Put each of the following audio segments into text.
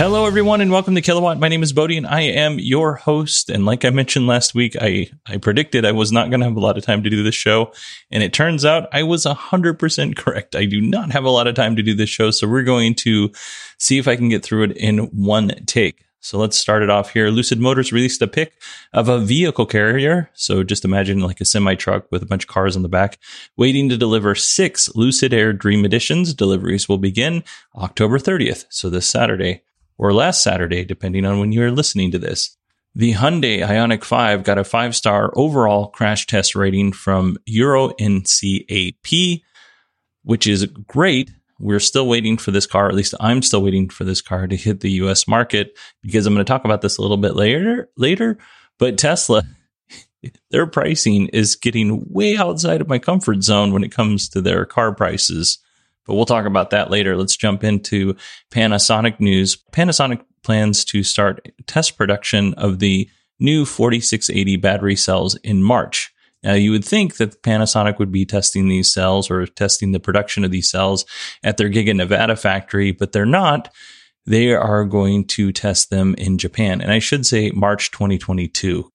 Hello, everyone, and welcome to Kilowatt. My name is Bodie, and I am your host. And like I mentioned last week, I, I predicted I was not going to have a lot of time to do this show. And it turns out I was 100% correct. I do not have a lot of time to do this show. So we're going to see if I can get through it in one take. So let's start it off here. Lucid Motors released a pic of a vehicle carrier. So just imagine like a semi truck with a bunch of cars on the back, waiting to deliver six Lucid Air Dream Editions. Deliveries will begin October 30th. So this Saturday or last Saturday, depending on when you're listening to this. The Hyundai Ioniq 5 got a five star overall crash test rating from Euro NCAP, which is great. We're still waiting for this car, at least I'm still waiting for this car to hit the US market because I'm going to talk about this a little bit later later. But Tesla, their pricing is getting way outside of my comfort zone when it comes to their car prices. But we'll talk about that later. Let's jump into Panasonic news. Panasonic plans to start test production of the new 4680 battery cells in March. Now, you would think that Panasonic would be testing these cells or testing the production of these cells at their Giga Nevada factory, but they're not. They are going to test them in Japan. And I should say March 2022.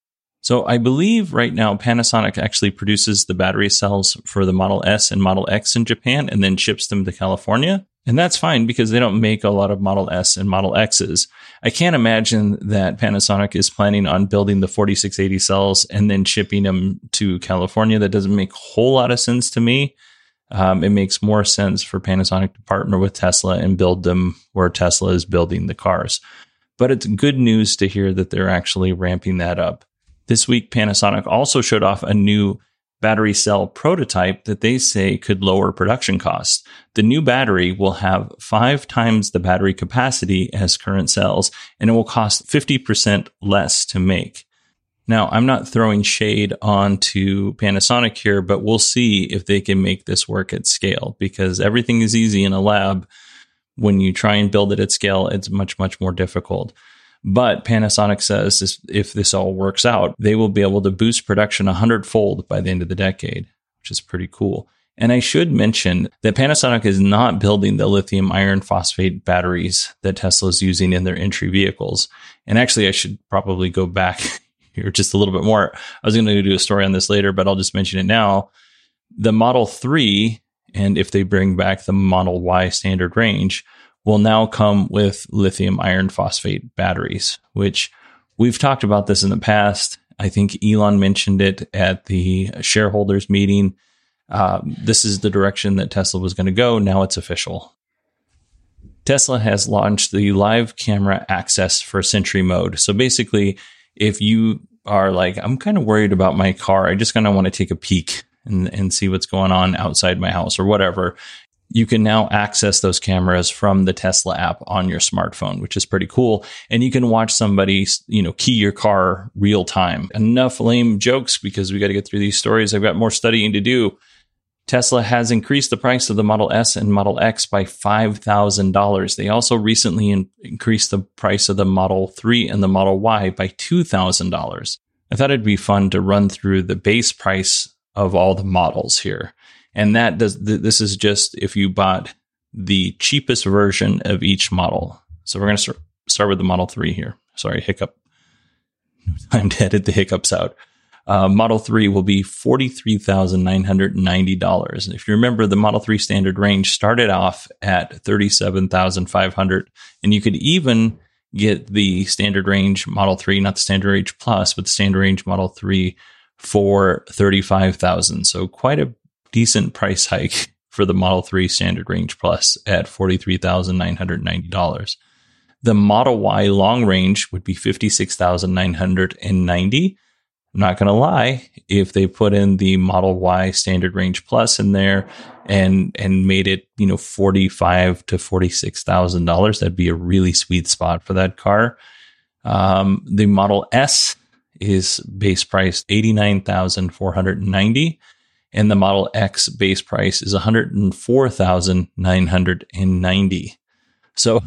So I believe right now Panasonic actually produces the battery cells for the Model S and Model X in Japan and then ships them to California. And that's fine because they don't make a lot of Model S and Model X's. I can't imagine that Panasonic is planning on building the 4680 cells and then shipping them to California. That doesn't make a whole lot of sense to me. Um, it makes more sense for Panasonic to partner with Tesla and build them where Tesla is building the cars. But it's good news to hear that they're actually ramping that up. This week, Panasonic also showed off a new battery cell prototype that they say could lower production costs. The new battery will have five times the battery capacity as current cells, and it will cost 50% less to make. Now, I'm not throwing shade onto Panasonic here, but we'll see if they can make this work at scale because everything is easy in a lab. When you try and build it at scale, it's much, much more difficult. But Panasonic says if this all works out, they will be able to boost production a hundredfold by the end of the decade, which is pretty cool. And I should mention that Panasonic is not building the lithium iron phosphate batteries that Tesla is using in their entry vehicles. And actually, I should probably go back here just a little bit more. I was going to do a story on this later, but I'll just mention it now. The Model 3, and if they bring back the Model Y standard range, will now come with lithium iron phosphate batteries, which we've talked about this in the past. I think Elon mentioned it at the shareholders meeting. Uh, this is the direction that Tesla was going to go. Now it's official. Tesla has launched the live camera access for Sentry mode. So basically, if you are like, I'm kind of worried about my car, I just kind of want to take a peek and, and see what's going on outside my house or whatever you can now access those cameras from the Tesla app on your smartphone, which is pretty cool. And you can watch somebody, you know, key your car real time. Enough lame jokes because we got to get through these stories. I've got more studying to do. Tesla has increased the price of the Model S and Model X by $5,000. They also recently in- increased the price of the Model 3 and the Model Y by $2,000. I thought it'd be fun to run through the base price of all the models here. And that does, this is just if you bought the cheapest version of each model. So we're going to start start with the Model 3 here. Sorry, hiccup. Time to edit the hiccups out. Uh, Model 3 will be $43,990. If you remember, the Model 3 standard range started off at 37500 and you could even get the standard range Model 3, not the standard range plus, but the standard range Model 3 for 35,000. So quite a decent price hike for the Model 3 standard range plus at $43,990. The Model Y long range would be 56,990. I'm not going to lie, if they put in the Model Y standard range plus in there and and made it, you know, 45 to $46,000, that'd be a really sweet spot for that car. Um, the Model S is base price 89,490 and the Model X base price is 104,990. So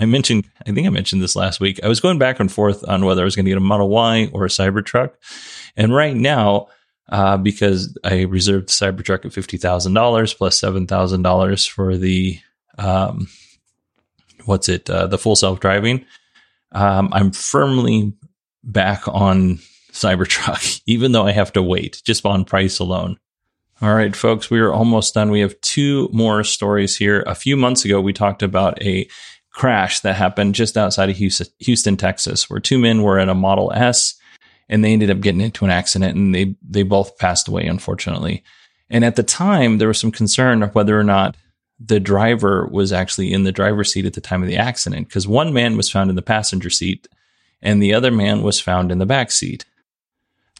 I mentioned, I think I mentioned this last week. I was going back and forth on whether I was going to get a Model Y or a Cybertruck. And right now, uh, because I reserved the Cybertruck at $50,000 plus $7,000 for the, um, what's it, uh, the full self driving, um, I'm firmly back on Cybertruck, even though I have to wait just on price alone. All right, folks, we are almost done. We have two more stories here. A few months ago, we talked about a crash that happened just outside of Houston, Texas, where two men were in a Model S and they ended up getting into an accident and they, they both passed away, unfortunately. And at the time, there was some concern of whether or not the driver was actually in the driver's seat at the time of the accident because one man was found in the passenger seat and the other man was found in the back seat.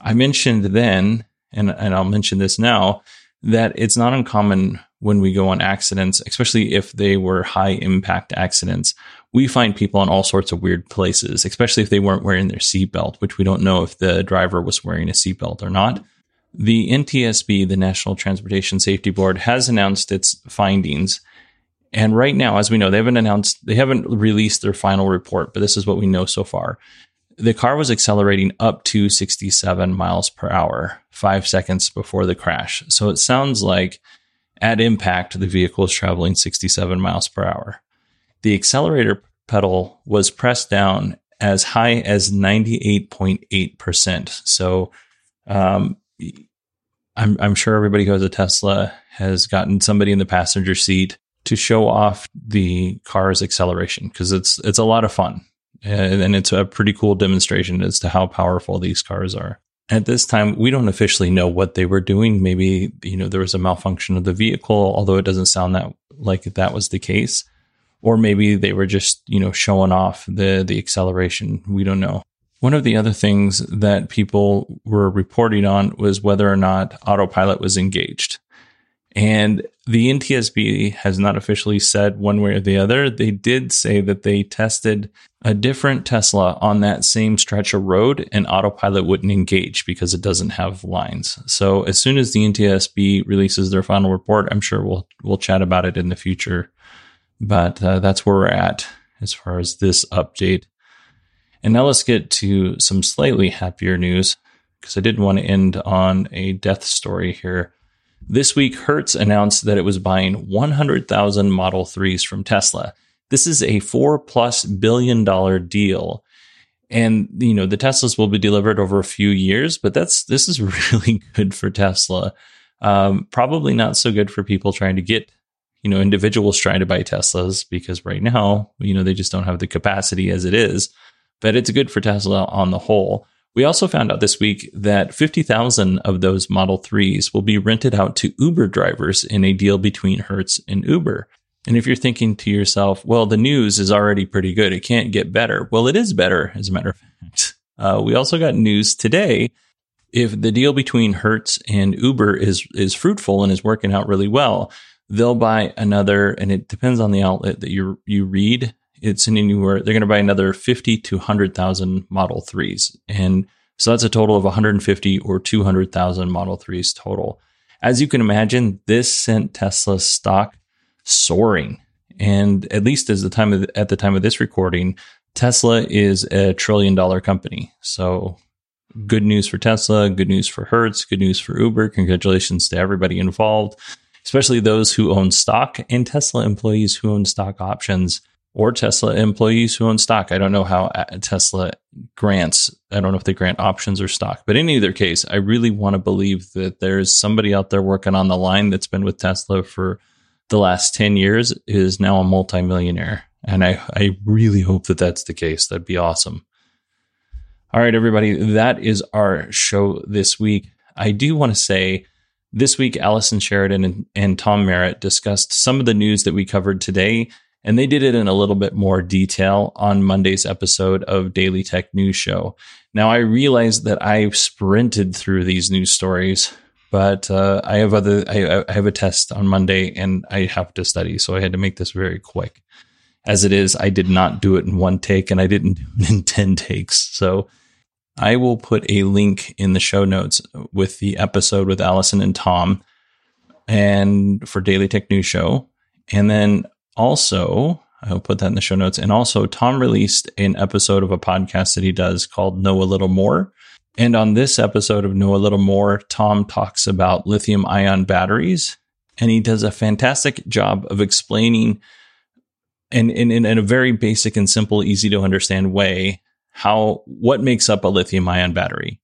I mentioned then and, and I'll mention this now, that it's not uncommon when we go on accidents, especially if they were high impact accidents. We find people in all sorts of weird places, especially if they weren't wearing their seatbelt, which we don't know if the driver was wearing a seatbelt or not. The NTSB, the National Transportation Safety Board, has announced its findings. And right now, as we know, they haven't announced, they haven't released their final report, but this is what we know so far the car was accelerating up to 67 miles per hour, five seconds before the crash. So it sounds like at impact, the vehicle is traveling 67 miles per hour. The accelerator pedal was pressed down as high as 98.8%. So um, I'm, I'm sure everybody who has a Tesla has gotten somebody in the passenger seat to show off the car's acceleration because it's it's a lot of fun and it's a pretty cool demonstration as to how powerful these cars are. At this time, we don't officially know what they were doing. Maybe you know there was a malfunction of the vehicle, although it doesn't sound that like that was the case. Or maybe they were just you know showing off the the acceleration. We don't know. One of the other things that people were reporting on was whether or not autopilot was engaged. And the NTSB has not officially said one way or the other. They did say that they tested a different Tesla on that same stretch of road and autopilot wouldn't engage because it doesn't have lines. So as soon as the NTSB releases their final report, I'm sure we'll we'll chat about it in the future. But uh, that's where we're at as far as this update. And now let's get to some slightly happier news because I didn't want to end on a death story here. This week, Hertz announced that it was buying 100,000 Model 3s from Tesla. This is a four plus billion dollar deal. And, you know, the Teslas will be delivered over a few years, but that's, this is really good for Tesla. Um, probably not so good for people trying to get, you know, individuals trying to buy Teslas because right now, you know, they just don't have the capacity as it is. But it's good for Tesla on the whole. We also found out this week that 50,000 of those Model 3s will be rented out to Uber drivers in a deal between Hertz and Uber. And if you're thinking to yourself, well, the news is already pretty good. It can't get better. Well, it is better, as a matter of fact. Uh, we also got news today. If the deal between Hertz and Uber is, is fruitful and is working out really well, they'll buy another, and it depends on the outlet that you, you read it's an anywhere they're going to buy another 50 to 100,000 Model 3s. And so that's a total of 150 or 200,000 Model 3s total. As you can imagine, this sent Tesla's stock soaring. And at least as the time of, at the time of this recording, Tesla is a trillion dollar company. So good news for Tesla, good news for Hertz, good news for Uber. Congratulations to everybody involved, especially those who own stock and Tesla employees who own stock options or Tesla employees who own stock. I don't know how uh, Tesla grants, I don't know if they grant options or stock, but in either case, I really want to believe that there's somebody out there working on the line that's been with Tesla for the last 10 years is now a multimillionaire. And I, I really hope that that's the case. That'd be awesome. All right, everybody, that is our show this week. I do want to say this week, Allison Sheridan and, and Tom Merritt discussed some of the news that we covered today and they did it in a little bit more detail on Monday's episode of Daily Tech News Show. Now, I realize that I sprinted through these news stories, but uh, I have other I, I have a test on Monday and I have to study, so I had to make this very quick. As it is, I did not do it in one take, and I didn't do it in ten takes. So I will put a link in the show notes with the episode with Allison and Tom, and for Daily Tech News Show, and then also, I'll put that in the show notes. And also, Tom released an episode of a podcast that he does called Know a Little More. And on this episode of Know a Little More, Tom talks about lithium ion batteries. And he does a fantastic job of explaining, and in, in, in a very basic and simple, easy to understand way, how what makes up a lithium ion battery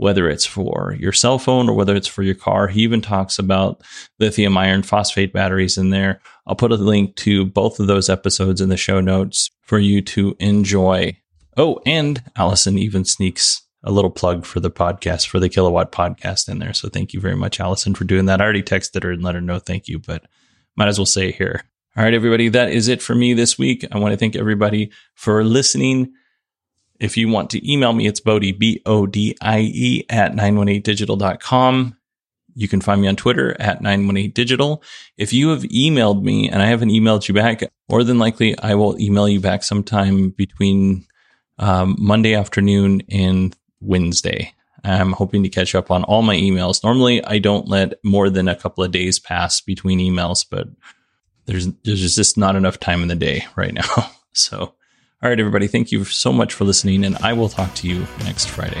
whether it's for your cell phone or whether it's for your car. He even talks about lithium iron phosphate batteries in there. I'll put a link to both of those episodes in the show notes for you to enjoy. Oh, and Allison even sneaks a little plug for the podcast, for the Kilowatt podcast in there. So thank you very much, Allison, for doing that. I already texted her and let her know thank you, but might as well say it here. All right, everybody, that is it for me this week. I want to thank everybody for listening. If you want to email me, it's Bodie, B O D I E, at 918digital.com. You can find me on Twitter at 918digital. If you have emailed me and I haven't emailed you back, more than likely I will email you back sometime between um, Monday afternoon and Wednesday. I'm hoping to catch up on all my emails. Normally, I don't let more than a couple of days pass between emails, but there's there's just not enough time in the day right now. So all right, everybody, thank you so much for listening, and I will talk to you next Friday.